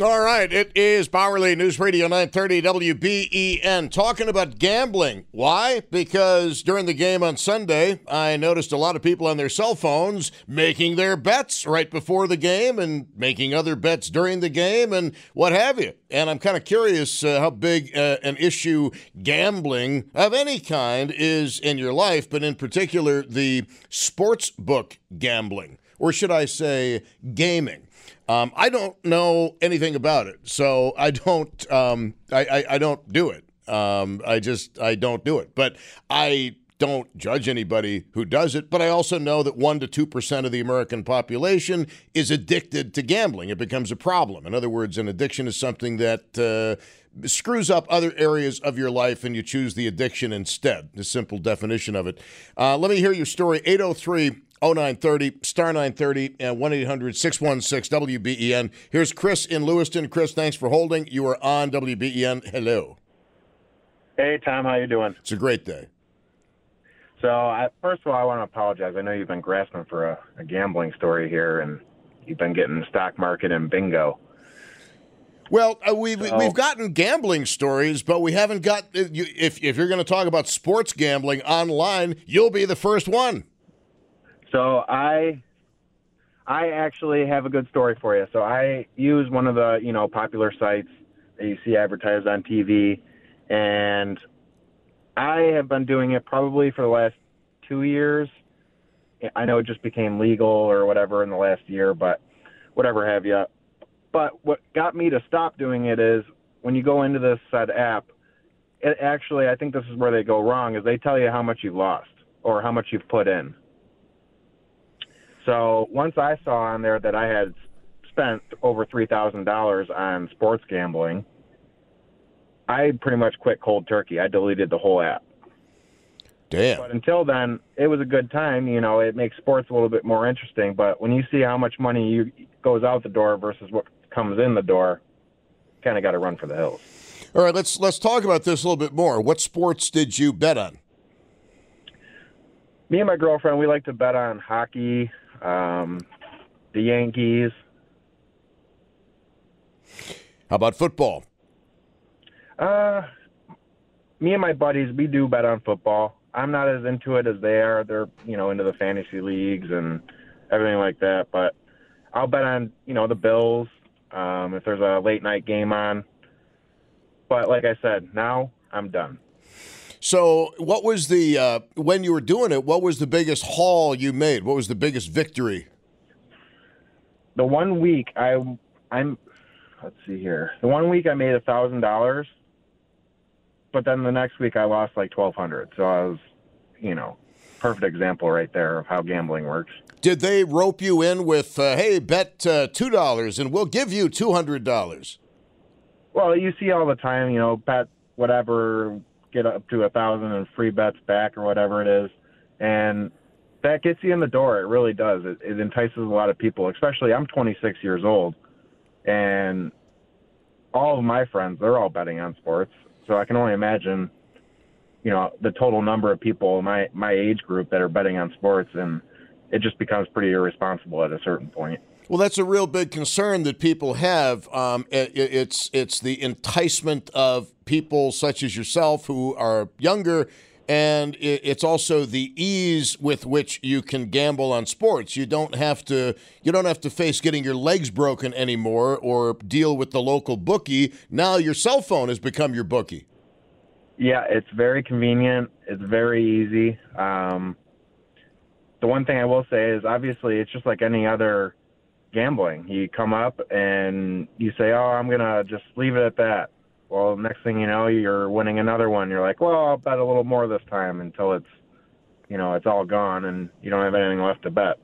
All right, it is Bauerle News Radio 930 WBEN talking about gambling. Why? Because during the game on Sunday, I noticed a lot of people on their cell phones making their bets right before the game and making other bets during the game and what have you. And I'm kind of curious uh, how big uh, an issue gambling of any kind is in your life, but in particular the sports book gambling, or should I say gaming. Um, I don't know anything about it, so I don't. Um, I, I, I, don't do it. Um, I just I don't do it. But I don't judge anybody who does it. But I also know that one to two percent of the American population is addicted to gambling. It becomes a problem. In other words, an addiction is something that. Uh, screws up other areas of your life and you choose the addiction instead. The simple definition of it. Uh, let me hear your story. 803 0930, star 930, and 1 800 616 WBEN. Here's Chris in Lewiston. Chris, thanks for holding. You are on WBEN. Hello. Hey, Tom. How you doing? It's a great day. So, I, first of all, I want to apologize. I know you've been grasping for a, a gambling story here, and you've been getting the stock market and bingo. Well, uh, we, so, we've gotten gambling stories, but we haven't got. If, if you're going to talk about sports gambling online, you'll be the first one. So I I actually have a good story for you. So I use one of the, you know, popular sites that you see advertised on TV and I have been doing it probably for the last 2 years. I know it just became legal or whatever in the last year, but whatever have you. But what got me to stop doing it is when you go into this said app, it actually I think this is where they go wrong is they tell you how much you've lost or how much you've put in. So once I saw on there that I had spent over three thousand dollars on sports gambling, I pretty much quit cold turkey. I deleted the whole app. Damn. But until then, it was a good time. You know, it makes sports a little bit more interesting. But when you see how much money you goes out the door versus what comes in the door, kind of got to run for the hills. All right, let's let's talk about this a little bit more. What sports did you bet on? Me and my girlfriend, we like to bet on hockey, um, the Yankees. How about football? Uh, me and my buddies, we do bet on football. I'm not as into it as they are. They're, you know, into the fantasy leagues and everything like that. But I'll bet on, you know, the Bills um, if there's a late night game on. But like I said, now I'm done. So, what was the uh, when you were doing it? What was the biggest haul you made? What was the biggest victory? The one week I I'm let's see here. The one week I made a thousand dollars, but then the next week I lost like twelve hundred. So I was, you know, perfect example right there of how gambling works. Did they rope you in with, uh, hey, bet uh, two dollars and we'll give you two hundred dollars? Well, you see all the time, you know, bet whatever get up to a thousand and free bets back or whatever it is, and that gets you in the door. It really does. It, it entices a lot of people. Especially, I'm 26 years old, and all of my friends they're all betting on sports. So I can only imagine, you know, the total number of people in my my age group that are betting on sports, and it just becomes pretty irresponsible at a certain point. Well, that's a real big concern that people have. Um, it, it's it's the enticement of people such as yourself who are younger and it's also the ease with which you can gamble on sports. You don't have to you don't have to face getting your legs broken anymore or deal with the local bookie. Now your cell phone has become your bookie. Yeah, it's very convenient. It's very easy. Um, the one thing I will say is obviously it's just like any other gambling. You come up and you say, "Oh, I'm gonna just leave it at that." Well, next thing you know, you're winning another one. You're like, "Well, I'll bet a little more this time," until it's, you know, it's all gone and you don't have anything left to bet.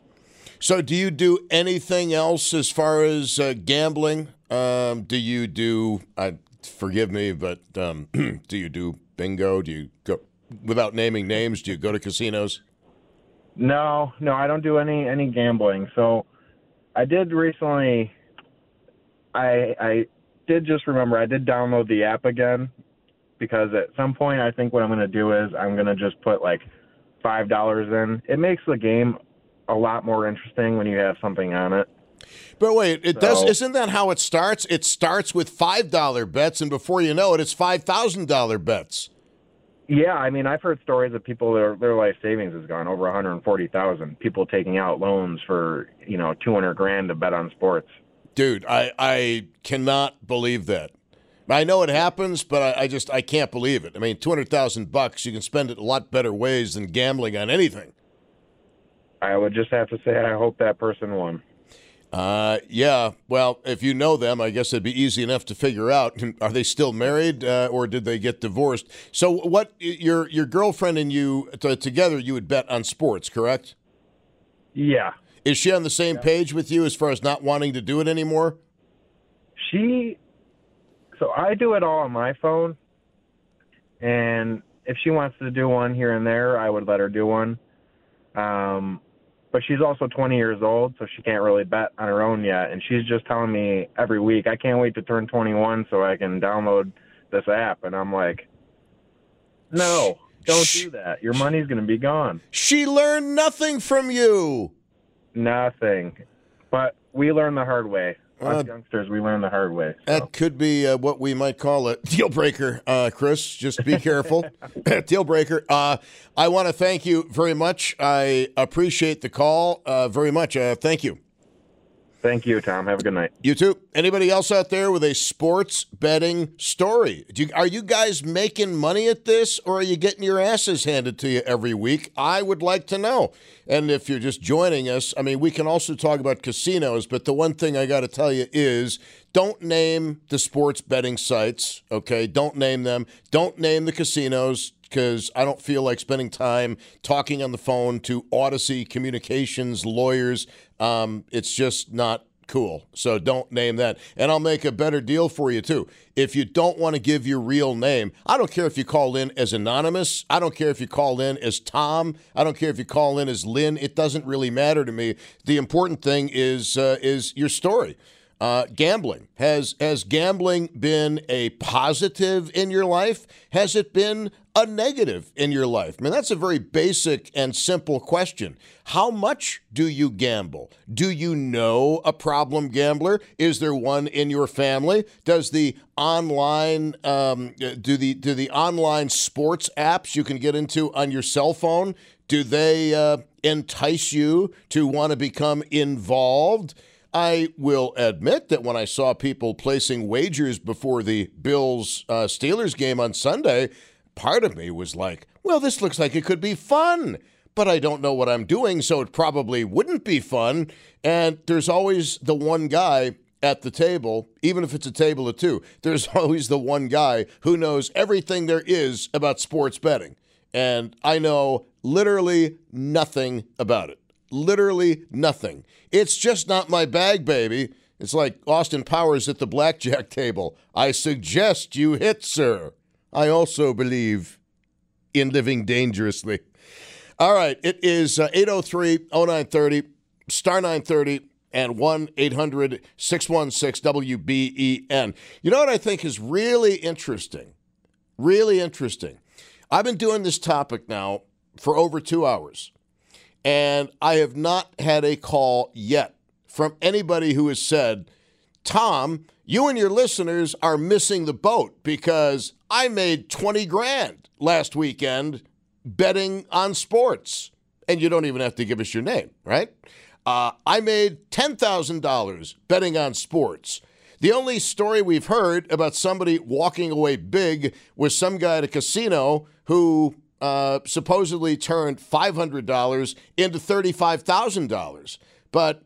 So, do you do anything else as far as uh, gambling? Um, do you do? I forgive me, but um, do you do bingo? Do you go without naming names? Do you go to casinos? No, no, I don't do any any gambling. So I did recently. I I did just remember I did download the app again because at some point I think what I'm going to do is I'm going to just put like five dollars in. It makes the game a lot more interesting when you have something on it. But wait, it so, does. Isn't that how it starts? It starts with five dollar bets, and before you know it, it's five thousand dollar bets. Yeah, I mean, I've heard stories of people their their life savings has gone over 140,000. People taking out loans for you know 200 grand to bet on sports. Dude, I I cannot believe that. I know it happens, but I, I just I can't believe it. I mean, 200,000 bucks, you can spend it a lot better ways than gambling on anything. I would just have to say I hope that person won. Uh, yeah. Well, if you know them, I guess it'd be easy enough to figure out. Are they still married, uh, or did they get divorced? So, what your your girlfriend and you t- together, you would bet on sports, correct? Yeah. Is she on the same yeah. page with you as far as not wanting to do it anymore? She. So I do it all on my phone, and if she wants to do one here and there, I would let her do one. Um, but she's also 20 years old, so she can't really bet on her own yet. And she's just telling me every week, I can't wait to turn 21 so I can download this app. And I'm like, no, don't do that. Your money's going to be gone. She learned nothing from you. Nothing. But we learned the hard way. Us uh, youngsters, we learn the hard way. So. That could be uh, what we might call a deal breaker, uh, Chris. Just be careful. deal breaker. Uh, I want to thank you very much. I appreciate the call uh, very much. Uh, thank you. Thank you, Tom. Have a good night. You too. Anybody else out there with a sports betting story? You, are you guys making money at this or are you getting your asses handed to you every week? I would like to know. And if you're just joining us, I mean, we can also talk about casinos, but the one thing I got to tell you is don't name the sports betting sites, okay? Don't name them. Don't name the casinos because I don't feel like spending time talking on the phone to Audacy Communications lawyers. Um, it's just not cool. So don't name that. And I'll make a better deal for you, too. If you don't want to give your real name, I don't care if you call in as anonymous. I don't care if you call in as Tom. I don't care if you call in as Lynn. It doesn't really matter to me. The important thing is uh, is your story. Uh, gambling has has gambling been a positive in your life? Has it been a negative in your life? I mean, that's a very basic and simple question. How much do you gamble? Do you know a problem gambler? Is there one in your family? Does the online um, do the do the online sports apps you can get into on your cell phone? Do they uh, entice you to want to become involved? I will admit that when I saw people placing wagers before the Bills uh, Steelers game on Sunday, part of me was like, well, this looks like it could be fun. But I don't know what I'm doing, so it probably wouldn't be fun. And there's always the one guy at the table, even if it's a table of two, there's always the one guy who knows everything there is about sports betting. And I know literally nothing about it literally nothing. It's just not my bag, baby. It's like Austin Powers at the blackjack table. I suggest you hit, sir. I also believe in living dangerously. All right, it is uh, 803 0930, star 930, and 1 800 616 WBEN. You know what I think is really interesting? Really interesting. I've been doing this topic now for over two hours. And I have not had a call yet from anybody who has said, Tom, you and your listeners are missing the boat because I made 20 grand last weekend betting on sports. And you don't even have to give us your name, right? Uh, I made $10,000 betting on sports. The only story we've heard about somebody walking away big was some guy at a casino who uh, supposedly turned $500 into $35,000. But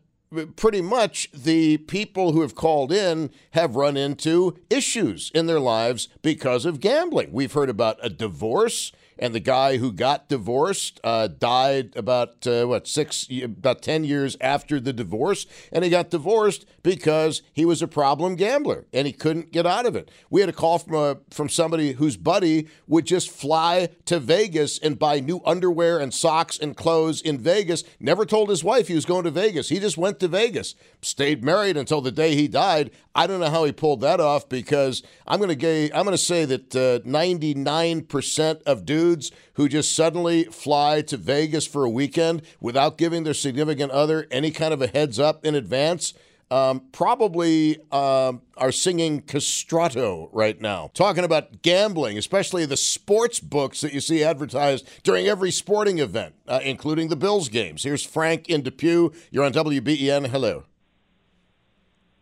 pretty much the people who have called in have run into issues in their lives because of gambling. We've heard about a divorce and the guy who got divorced uh, died about uh, what six about 10 years after the divorce. And he got divorced because he was a problem gambler and he couldn't get out of it. We had a call from a, from somebody whose buddy would just fly to Vegas and buy new underwear and socks and clothes in Vegas. Never told his wife he was going to Vegas. He just went to Vegas. Stayed married until the day he died. I don't know how he pulled that off because I'm going to I'm to say that uh, 99% of dudes dudes who just suddenly fly to Vegas for a weekend without giving their significant other any kind of a heads up in advance. Um, probably um, are singing castrato right now, talking about gambling, especially the sports books that you see advertised during every sporting event, uh, including the Bills games. Here's Frank in Depew. You're on WBEN. Hello.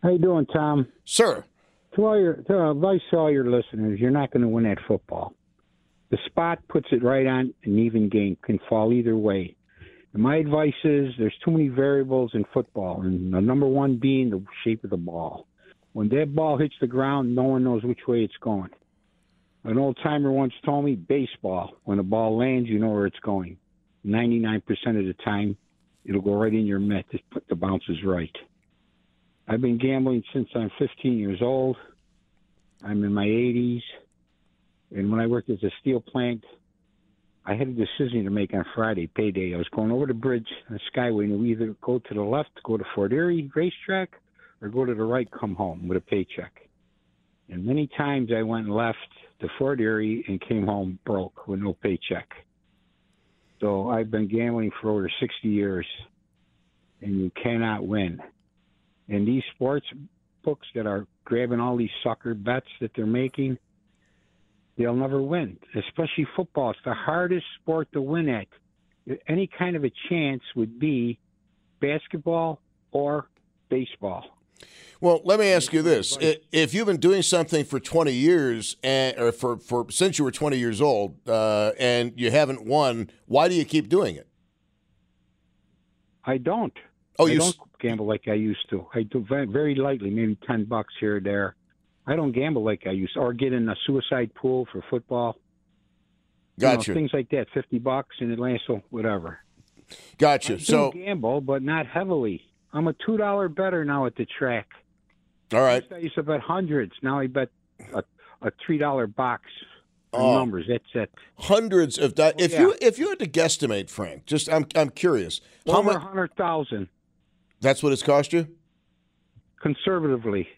How you doing, Tom? Sir. To all your to advice to all your listeners, you're not going to win that football. The spot puts it right on an even game, can fall either way. My advice is there's too many variables in football, and the number one being the shape of the ball. When that ball hits the ground, no one knows which way it's going. An old timer once told me baseball, when a ball lands, you know where it's going. 99% of the time, it'll go right in your mitt if the bounce is right. I've been gambling since I'm 15 years old. I'm in my 80s. And when I worked as a steel plant, I had a decision to make on Friday, payday. I was going over the bridge on the Skyway, and either go to the left, go to Fort Erie racetrack, or go to the right, come home with a paycheck. And many times I went left to Fort Erie and came home broke with no paycheck. So I've been gambling for over 60 years, and you cannot win. And these sports books that are grabbing all these sucker bets that they're making – they'll never win, especially football. It's the hardest sport to win at. Any kind of a chance would be basketball or baseball. Well, let me ask you this: If you've been doing something for 20 years, and, or for, for since you were 20 years old, uh, and you haven't won, why do you keep doing it? I don't. Oh, I you don't gamble like I used to. I do very, very lightly, maybe 10 bucks here or there. I don't gamble like I used to, or get in a suicide pool for football. Gotcha. You know, things like that, fifty bucks in Atlanta, whatever. Gotcha. I so gamble, but not heavily. I'm a two dollar better now at the track. All right. I used to bet hundreds. Now I bet a, a three dollar box. Oh. numbers. That's it. Hundreds of di- if yeah. you if you had to guesstimate, Frank, just I'm I'm curious. How Over a much? hundred thousand That's what it's cost you. conservatively.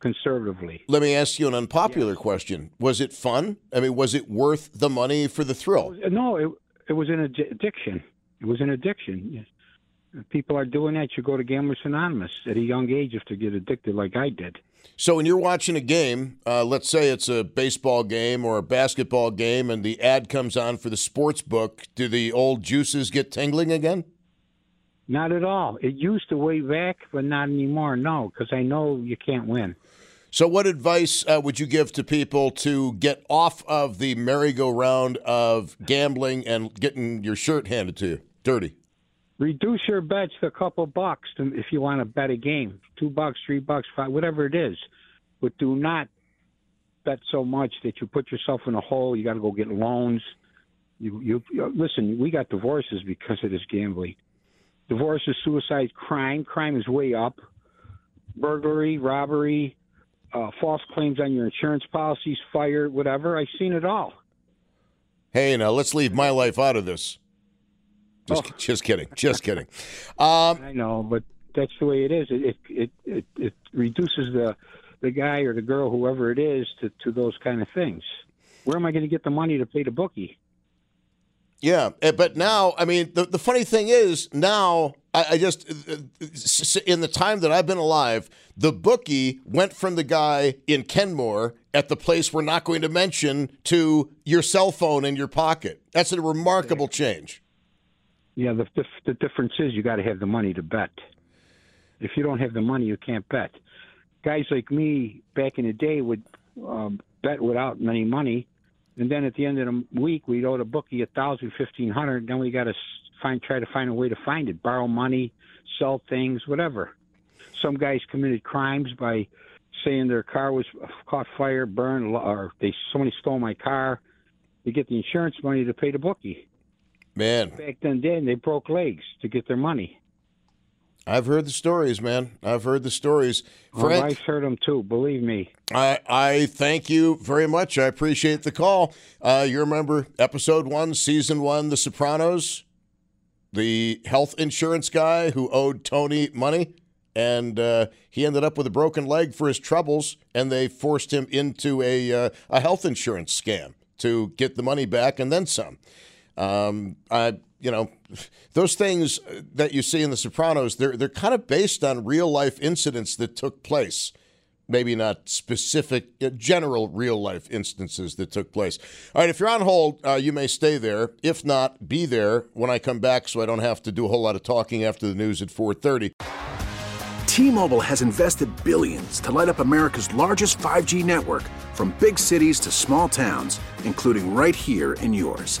Conservatively. Let me ask you an unpopular question. Was it fun? I mean, was it worth the money for the thrill? No, it it was an addi- addiction. It was an addiction. Yes. People are doing that. You go to Gamblers Anonymous at a young age if they get addicted like I did. So when you're watching a game, uh, let's say it's a baseball game or a basketball game, and the ad comes on for the sports book, do the old juices get tingling again? Not at all. It used to way back, but not anymore. No, because I know you can't win. So, what advice uh, would you give to people to get off of the merry-go-round of gambling and getting your shirt handed to you dirty? Reduce your bets to a couple bucks if you want to bet a game. Two bucks, three bucks, five, whatever it is. But do not bet so much that you put yourself in a hole. You got to go get loans. You, you, you listen. We got divorces because of this gambling. Divorces, suicide, crime. Crime is way up. Burglary, robbery, uh, false claims on your insurance policies, fire, whatever. I've seen it all. Hey, now let's leave my life out of this. Just, Oh. just kidding. Just kidding. Um, I know, but that's the way it is. It it it, it, it reduces the the guy or the girl, whoever it is, to, to those kind of things. Where am I going to get the money to pay the bookie? Yeah, eh, but now, I mean, the, the funny thing is, now I, I just, uh, in the time that I've been alive, the bookie went from the guy in Kenmore at the place we're not going to mention to your cell phone in your pocket. That's a remarkable change. Yeah, the the, the difference is you got to have the money to bet. If you don't have the money, you can't bet. Guys like me back in the day would um, bet without any money, and then at the end of the week we'd owe the bookie a thousand, fifteen hundred. Then we got to find try to find a way to find it, borrow money, sell things, whatever. Some guys committed crimes by saying their car was caught fire, burned, or they somebody stole my car. They get the insurance money to pay the bookie. Man, Back then, then they broke legs to get their money. I've heard the stories, man. I've heard the stories. My Frank, wife's heard them too. Believe me. I, I thank you very much. I appreciate the call. Uh, you remember episode one, season one, The Sopranos? The health insurance guy who owed Tony money, and uh, he ended up with a broken leg for his troubles, and they forced him into a, uh, a health insurance scam to get the money back and then some. Um, I, you know, those things that you see in The Sopranos, they're they're kind of based on real life incidents that took place. Maybe not specific, general real life instances that took place. All right, if you're on hold, uh, you may stay there. If not, be there when I come back, so I don't have to do a whole lot of talking after the news at 4:30. T-Mobile has invested billions to light up America's largest 5G network from big cities to small towns, including right here in yours.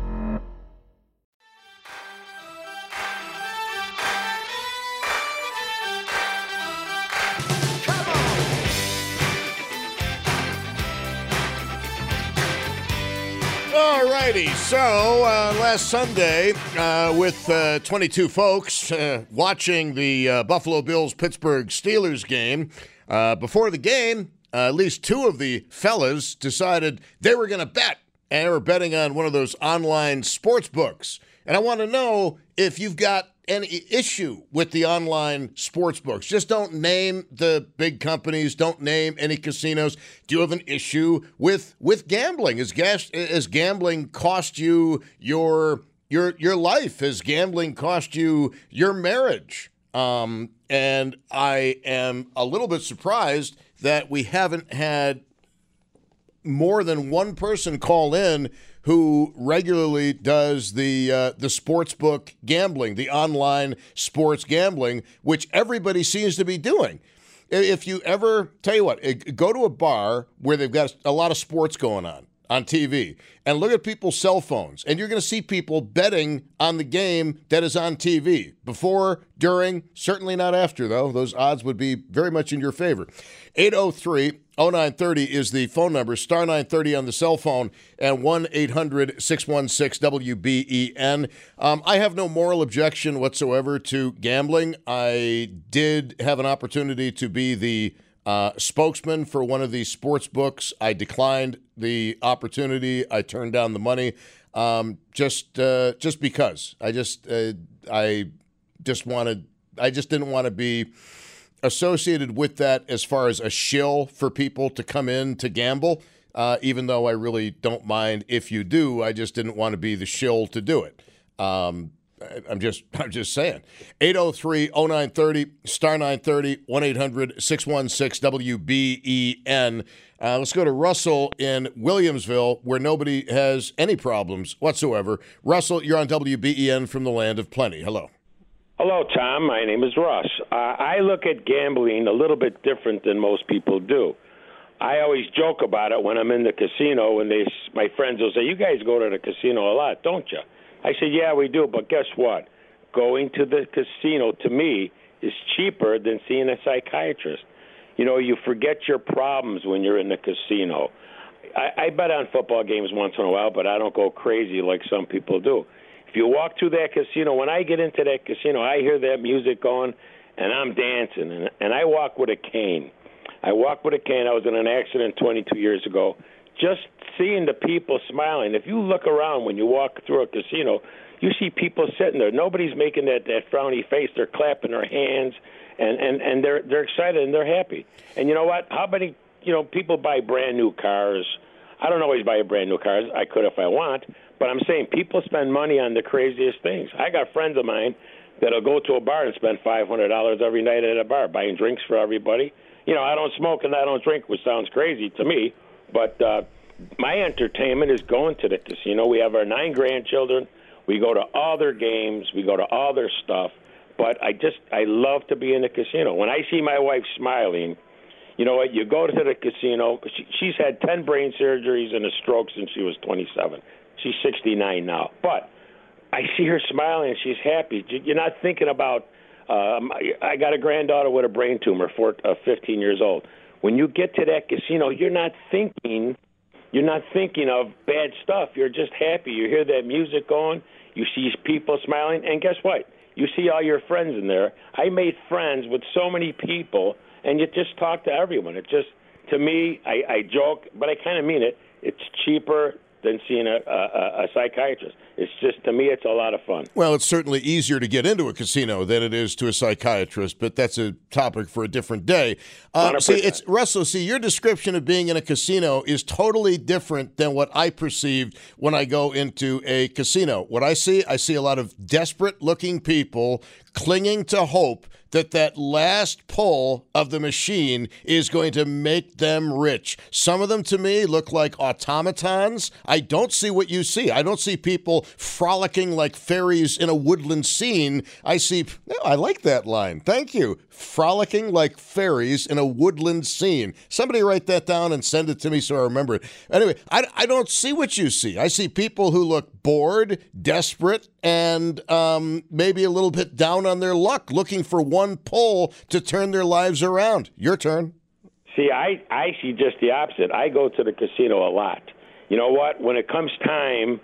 All righty. So uh, last Sunday, uh, with uh, 22 folks uh, watching the uh, Buffalo Bills Pittsburgh Steelers game, uh, before the game, at least two of the fellas decided they were going to bet, and they were betting on one of those online sports books. And I want to know if you've got any issue with the online sports books. Just don't name the big companies. Don't name any casinos. Do you have an issue with with gambling? Is gas is gambling cost you your your your life? Has gambling cost you your marriage? Um, and I am a little bit surprised that we haven't had more than one person call in who regularly does the uh, the sports book gambling, the online sports gambling, which everybody seems to be doing. If you ever tell you what, go to a bar where they've got a lot of sports going on on TV and look at people's cell phones, and you're going to see people betting on the game that is on TV before, during, certainly not after, though. Those odds would be very much in your favor. 803 0930 is the phone number, star 930 on the cell phone, and 1 800 616 WBEN. Um, I have no moral objection whatsoever to gambling. I did have an opportunity to be the uh, spokesman for one of these sports books. I declined the opportunity. I turned down the money, um, just uh, just because. I just uh, I just wanted. I just didn't want to be associated with that as far as a shill for people to come in to gamble. Uh, even though I really don't mind if you do, I just didn't want to be the shill to do it. Um, I'm just I'm just saying. 803-0930, star 930, 1-800-616-WBEN. Uh, let's go to Russell in Williamsville, where nobody has any problems whatsoever. Russell, you're on WBEN from the land of plenty. Hello. Hello, Tom. My name is Russ. Uh, I look at gambling a little bit different than most people do. I always joke about it when I'm in the casino, and they, my friends will say, "You guys go to the casino a lot, don't you?" I said, "Yeah, we do." But guess what? Going to the casino to me is cheaper than seeing a psychiatrist. You know, you forget your problems when you're in the casino. I, I bet on football games once in a while, but I don't go crazy like some people do. If you walk through that casino, when I get into that casino, I hear that music going, and I'm dancing, and, and I walk with a cane. I walk with a cane. I was in an accident 22 years ago. Just seeing the people smiling. If you look around when you walk through a casino, you see people sitting there. Nobody's making that that frowny face. They're clapping their hands, and and and they're they're excited and they're happy. And you know what? How many you know people buy brand new cars? I don't always buy a brand new cars. I could if I want, but I'm saying people spend money on the craziest things. I got friends of mine that'll go to a bar and spend five hundred dollars every night at a bar buying drinks for everybody you know, I don't smoke and I don't drink, which sounds crazy to me, but uh, my entertainment is going to the casino. We have our nine grandchildren. We go to all their games. We go to all their stuff. But I just I love to be in the casino. When I see my wife smiling, you know what? You go to the casino. She, she's had ten brain surgeries and a stroke since she was 27. She's 69 now. But I see her smiling and she's happy. You're not thinking about um, I got a granddaughter with a brain tumor, for, uh, 15 years old. When you get to that casino, you're not thinking, you're not thinking of bad stuff. You're just happy. You hear that music going. You see people smiling, and guess what? You see all your friends in there. I made friends with so many people, and you just talk to everyone. It just, to me, I, I joke, but I kind of mean it. It's cheaper than seeing a, a, a psychiatrist. It's just to me, it's a lot of fun. Well, it's certainly easier to get into a casino than it is to a psychiatrist, but that's a topic for a different day. Uh, see, it's Russell. See, your description of being in a casino is totally different than what I perceived when I go into a casino. What I see, I see a lot of desperate-looking people clinging to hope that that last pull of the machine is going to make them rich. Some of them to me look like automatons. I don't see what you see. I don't see people frolicking like fairies in a woodland scene. I see, oh, I like that line. Thank you. Frolicking like fairies in a woodland scene. Somebody write that down and send it to me so I remember it. Anyway, I, I don't see what you see. I see people who look bored, desperate, and um, maybe a little bit down on their luck, looking for one pull to turn their lives around. Your turn. See, I, I see just the opposite. I go to the casino a lot. You know what? When it comes time,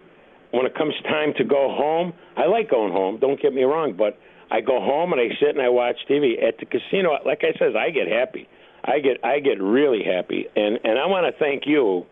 when it comes time to go home, I like going home. Don't get me wrong, but I go home and I sit and I watch TV at the casino. Like I says, I get happy. I get I get really happy, and and I want to thank you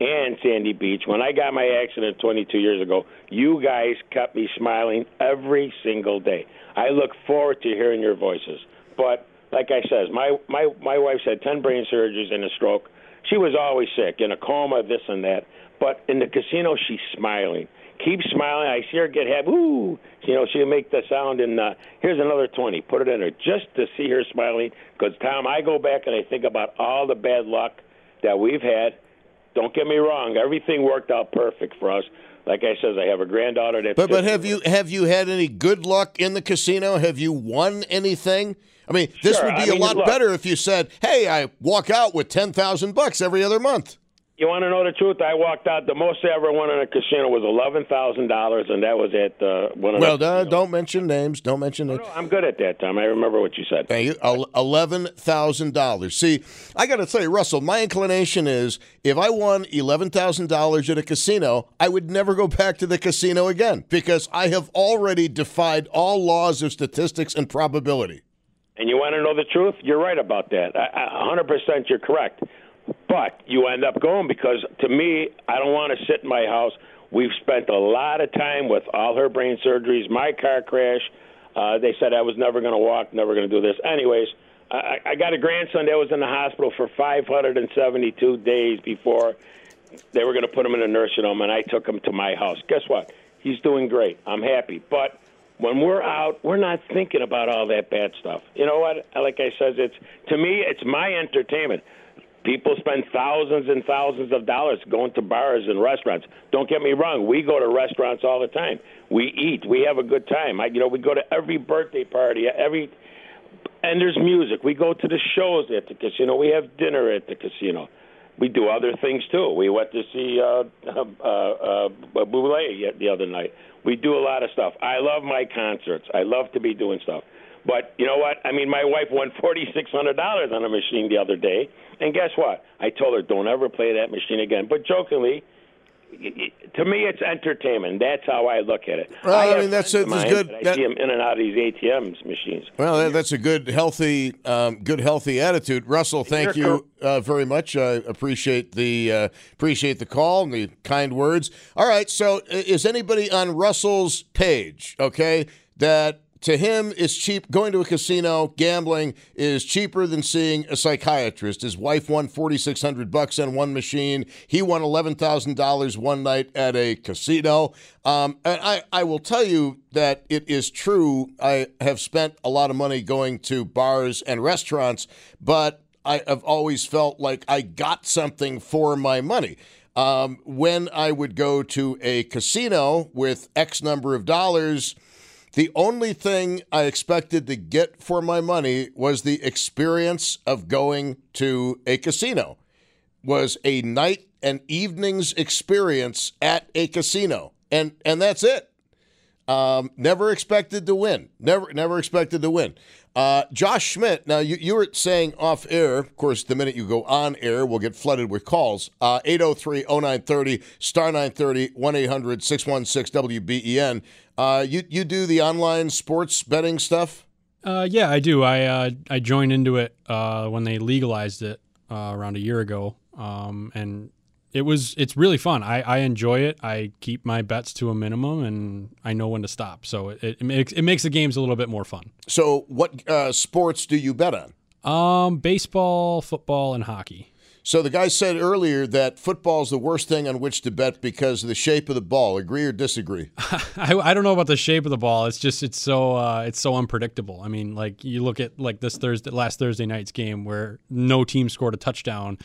and Sandy Beach. When I got my accident 22 years ago, you guys kept me smiling every single day. I look forward to hearing your voices. But like I says, my my my wife had 10 brain surgeries and a stroke. She was always sick, in a coma, this and that. But in the casino, she's smiling. Keep smiling. I see her get happy. Ooh, you know, she'll make the sound. And uh, here's another 20. Put it in her just to see her smiling. Because, Tom, I go back and I think about all the bad luck that we've had don't get me wrong; everything worked out perfect for us. Like I says, I have a granddaughter that. But but have you have you had any good luck in the casino? Have you won anything? I mean, this sure. would be I a mean, lot look, better if you said, "Hey, I walk out with ten thousand bucks every other month." You want to know the truth? I walked out. The most I ever won in a casino was eleven thousand dollars, and that was at uh, one of. Well, the, uh, don't mention names. Don't mention names. No, I'm good at that, Tom. I remember what you said. Thank you. Eleven thousand dollars. See, I got to tell you, Russell, my inclination is if I won eleven thousand dollars at a casino, I would never go back to the casino again because I have already defied all laws of statistics and probability. And you want to know the truth? You're right about that. A hundred percent, you're correct. But you end up going because to me, I don't want to sit in my house. We've spent a lot of time with all her brain surgeries, my car crash. Uh, they said I was never going to walk, never going to do this. Anyways, I, I got a grandson that was in the hospital for 572 days before they were going to put him in a nursing home, and I took him to my house. Guess what? He's doing great. I'm happy. But when we're out, we're not thinking about all that bad stuff. You know what? Like I said, it's to me, it's my entertainment. People spend thousands and thousands of dollars going to bars and restaurants. Don't get me wrong; we go to restaurants all the time. We eat. We have a good time. I, you know, we go to every birthday party, every, and there's music. We go to the shows at the casino. We have dinner at the casino. We do other things too. We went to see uh, uh, uh, uh, the other night. We do a lot of stuff. I love my concerts. I love to be doing stuff. But you know what? I mean, my wife won forty six hundred dollars on a machine the other day, and guess what? I told her don't ever play that machine again. But jokingly, to me, it's entertainment. That's how I look at it. Well, I, I mean, that's a, that's good. I see them in and out of these ATM machines. Well, that, that's a good, healthy, um, good, healthy attitude. Russell, thank you uh, very much. I appreciate the uh, appreciate the call and the kind words. All right, so is anybody on Russell's page? Okay, that to him is cheap. Going to a casino gambling is cheaper than seeing a psychiatrist. His wife won 4600 bucks on one machine. He won $11000 one night at a casino. Um, and I, I will tell you that it is true. I have spent a lot of money going to bars and restaurants but i have always felt like i got something for my money. Um, when i would go to a casino with x number of dollars the only thing I expected to get for my money was the experience of going to a casino. Was a night and evenings experience at a casino. And and that's it. Um, never expected to win. Never never expected to win. Uh, Josh Schmidt, now you, you were saying off air, of course, the minute you go on air, we'll get flooded with calls. 803 0930, star 930, 1 800 616 WBEN. Uh, you you do the online sports betting stuff? Uh, yeah, I do. I uh, I joined into it uh, when they legalized it uh, around a year ago, um, and it was it's really fun. I, I enjoy it. I keep my bets to a minimum, and I know when to stop. So it, it makes it makes the games a little bit more fun. So, what uh, sports do you bet on? Um, baseball, football, and hockey. So the guy said earlier that football is the worst thing on which to bet because of the shape of the ball. Agree or disagree? I, I don't know about the shape of the ball. It's just it's so uh, it's so unpredictable. I mean, like you look at like this Thursday last Thursday night's game where no team scored a touchdown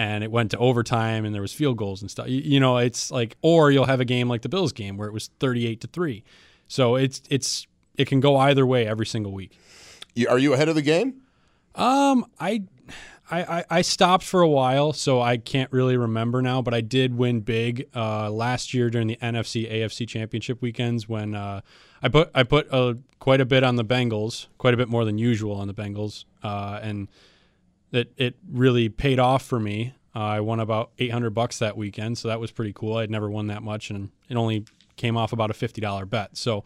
and it went to overtime and there was field goals and stuff. You, you know, it's like or you'll have a game like the Bills game where it was 38 to 3. So it's it's it can go either way every single week. Are you ahead of the game? Um, I I, I, stopped for a while, so I can't really remember now. But I did win big uh, last year during the NFC AFC Championship weekends when uh, I put I put a, quite a bit on the Bengals, quite a bit more than usual on the Bengals, uh, and it it really paid off for me. Uh, I won about eight hundred bucks that weekend, so that was pretty cool. I'd never won that much, and it only came off about a fifty dollar bet. So,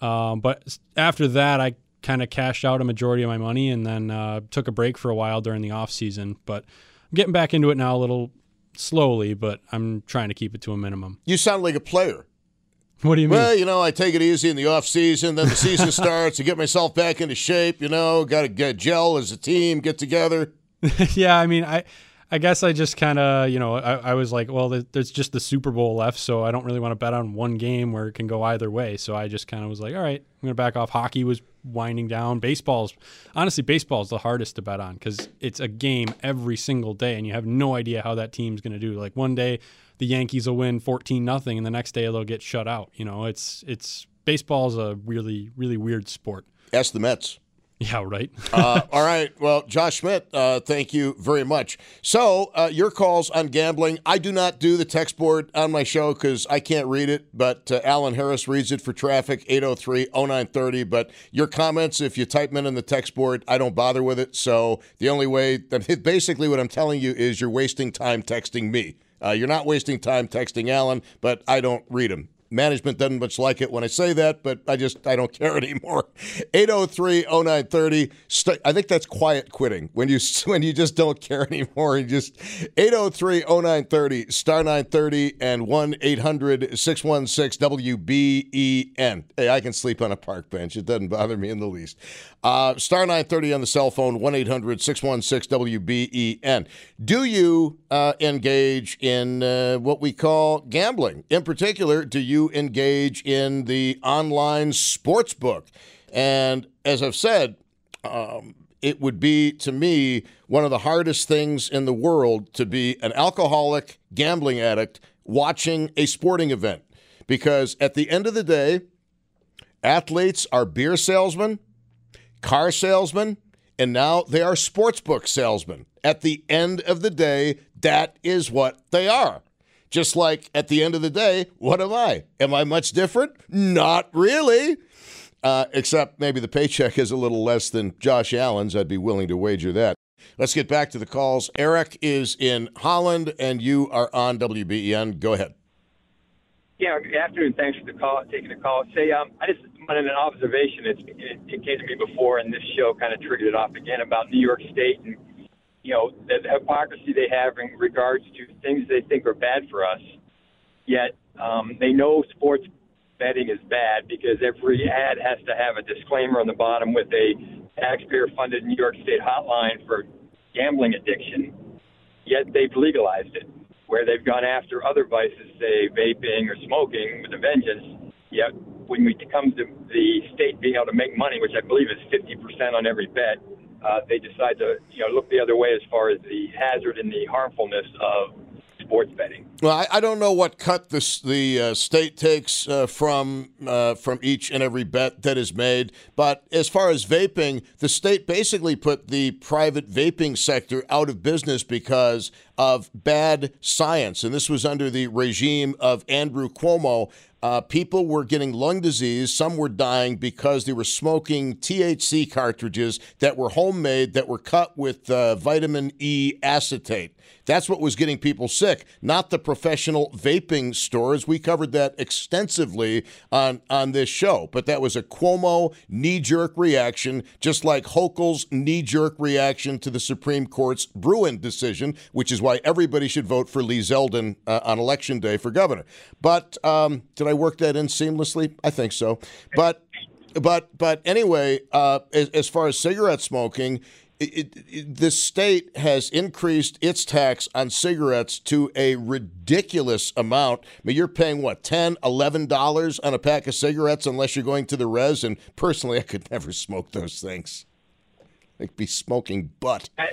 um, but after that, I kind of cashed out a majority of my money and then uh, took a break for a while during the off season. But I'm getting back into it now a little slowly, but I'm trying to keep it to a minimum. You sound like a player. What do you mean? Well, you know, I take it easy in the off season, then the season starts. I get myself back into shape. You know, got to get gel as a team, get together. yeah, I mean, I I guess I just kind of, you know, I, I, was like, well, there's just the Super Bowl left, so I don't really want to bet on one game where it can go either way. So I just kind of was like, all right, I'm going to back off. Hockey was winding down. Baseball's, honestly, baseball's the hardest to bet on because it's a game every single day, and you have no idea how that team's going to do. Like one day, the Yankees will win 14 nothing, and the next day they'll get shut out. You know, it's it's baseball is a really really weird sport. Ask the Mets. Yeah, right. uh, all right. Well, Josh Schmidt, uh, thank you very much. So, uh, your calls on gambling. I do not do the text board on my show because I can't read it, but uh, Alan Harris reads it for traffic, 803 0930. But your comments, if you type them in the text board, I don't bother with it. So, the only way, that basically, what I'm telling you is you're wasting time texting me. Uh, you're not wasting time texting Alan, but I don't read them. Management doesn't much like it when I say that, but I just I don't care anymore. 803-0930. I think that's quiet quitting when you when you just don't care anymore. You just 803-0930 star 930 and 1-800-616-WBEN. Hey, I can sleep on a park bench. It doesn't bother me in the least. Uh, star 930 on the cell phone 1-800-616-WBEN. Do you uh, engage in uh, what we call gambling? In particular, do you engage in the online sports book. And as I've said, um, it would be to me one of the hardest things in the world to be an alcoholic gambling addict watching a sporting event. Because at the end of the day athletes are beer salesmen car salesmen and now they are sportsbook salesmen. At the end of the day that is what they are just like at the end of the day what am i am i much different not really uh, except maybe the paycheck is a little less than Josh Allen's. I'd be willing to wager that. Let's get back to the calls. Eric is in Holland, and you are on WBEN. Go ahead. Yeah, good afternoon. Thanks for the call, taking the call. Say, um, I just wanted an observation. It's, it, it came to me before, and this show kind of triggered it off again about New York State and you know the, the hypocrisy they have in regards to things they think are bad for us. Yet um, they know sports betting is bad because every ad has to have a disclaimer on the bottom with a taxpayer-funded New York State hotline for gambling addiction. Yet they've legalized it, where they've gone after other vices, say vaping or smoking, with a vengeance. Yet when it comes to the state being able to make money, which I believe is 50% on every bet, uh, they decide to you know look the other way as far as the hazard and the harmfulness of sports betting. Well, I, I don't know what cut the the uh, state takes uh, from uh, from each and every bet that is made, but as far as vaping, the state basically put the private vaping sector out of business because of bad science, and this was under the regime of Andrew Cuomo. Uh, people were getting lung disease. Some were dying because they were smoking THC cartridges that were homemade, that were cut with uh, vitamin E acetate. That's what was getting people sick, not the professional vaping stores. We covered that extensively on, on this show, but that was a Cuomo knee jerk reaction, just like Hochul's knee jerk reaction to the Supreme Court's Bruen decision, which is why everybody should vote for Lee Zeldin uh, on election day for governor. But um, did I work that in seamlessly? I think so. But but but anyway, uh, as, as, far as cigarette smoking, it, it, the state has increased its tax on cigarettes to a ridiculous amount. I mean, you're paying what 10 11 dollars on a pack of cigarettes unless you're going to the res. And personally, I could never smoke those things. I'd be smoking butt. I, I,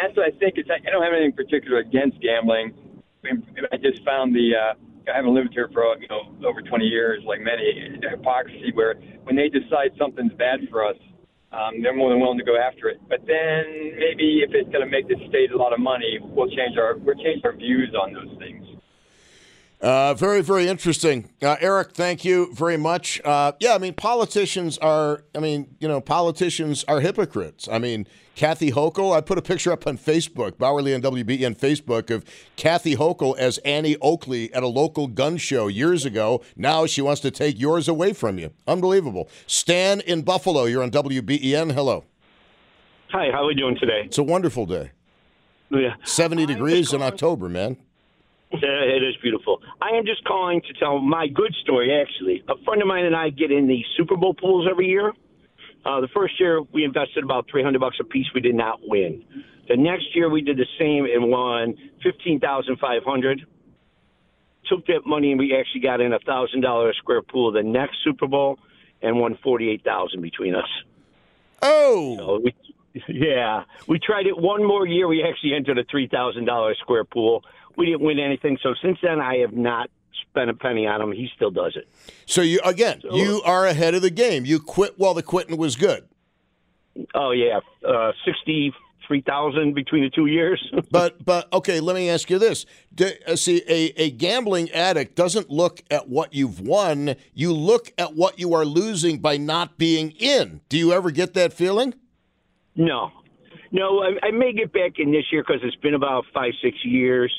that's what I think. It's, I don't have anything particular against gambling. I just found the. Uh, I haven't lived here for you know over 20 years, like many. Hypocrisy, where when they decide something's bad for us, um, they're more than willing to go after it. But then maybe if it's going to make the state a lot of money, we'll change our we'll change our views on those. Uh, very, very interesting. Uh, Eric, thank you very much. Uh, yeah, I mean, politicians are, I mean, you know, politicians are hypocrites. I mean, Kathy Hochul, I put a picture up on Facebook, Bauerle and WBEN Facebook, of Kathy Hochul as Annie Oakley at a local gun show years ago. Now she wants to take yours away from you. Unbelievable. Stan in Buffalo, you're on WBEN. Hello. Hi, how are we doing today? It's a wonderful day. Yeah. 70 degrees in October, man. It is beautiful. I am just calling to tell my good story, actually. A friend of mine and I get in the Super Bowl pools every year. Uh, the first year we invested about 300 bucks a piece. We did not win. The next year we did the same and won 15,500. Took that money and we actually got in a thousand dollar square pool the next Super Bowl and won 48,000 between us. Oh. So we, yeah, we tried it one more year. We actually entered a three thousand dollar square pool we didn't win anything. So since then, I have not spent a penny on him. He still does it. So you again, so, you are ahead of the game. You quit while the quitting was good. Oh yeah, uh, sixty three thousand between the two years. but but okay, let me ask you this: Do, uh, See, a, a gambling addict doesn't look at what you've won. You look at what you are losing by not being in. Do you ever get that feeling? No, no. I, I may get back in this year because it's been about five six years.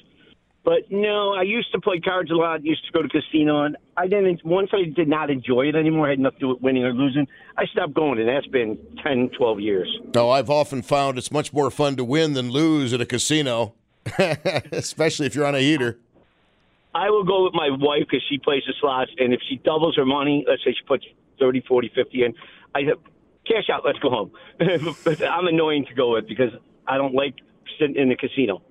But no, I used to play cards a lot. Used to go to casino, and I didn't. Once I did not enjoy it anymore, I had nothing to do with winning or losing. I stopped going, and that's been 10, 12 years. No, I've often found it's much more fun to win than lose at a casino, especially if you're on a heater. I will go with my wife because she plays the slots, and if she doubles her money, let's say she puts 30, 40, 50 in, I said, cash out, let's go home. but I'm annoying to go with because I don't like sitting in the casino.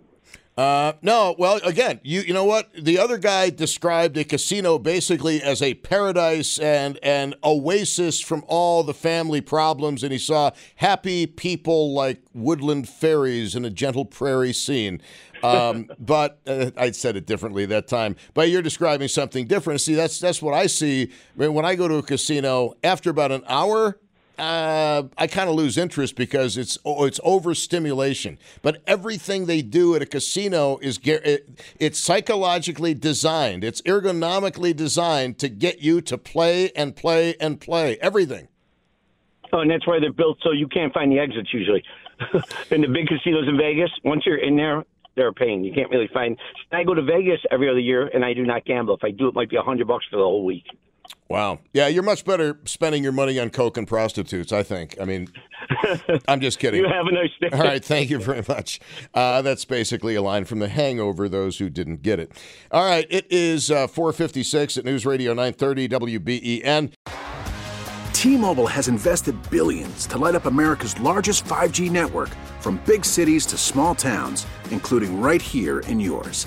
Uh, no, well, again, you you know what? The other guy described a casino basically as a paradise and an oasis from all the family problems, and he saw happy people like woodland fairies in a gentle prairie scene. Um, but uh, I said it differently that time. But you're describing something different. See, that's that's what I see when I go to a casino. After about an hour, uh, I kind of lose interest because it's oh, it's overstimulation. But everything they do at a casino is it, it's psychologically designed. It's ergonomically designed to get you to play and play and play everything. Oh, and that's why they're built so you can't find the exits usually. in the big casinos in Vegas, once you're in there, they're a pain. You can't really find. I go to Vegas every other year, and I do not gamble. If I do, it might be a hundred bucks for the whole week. Wow. Yeah, you're much better spending your money on coke and prostitutes, I think. I mean, I'm just kidding. you have a nice day. All right, thank you very much. Uh, that's basically a line from The Hangover, those who didn't get it. All right, it is uh, 456 at News Radio 930 WBEN. T-Mobile has invested billions to light up America's largest 5G network from big cities to small towns, including right here in yours.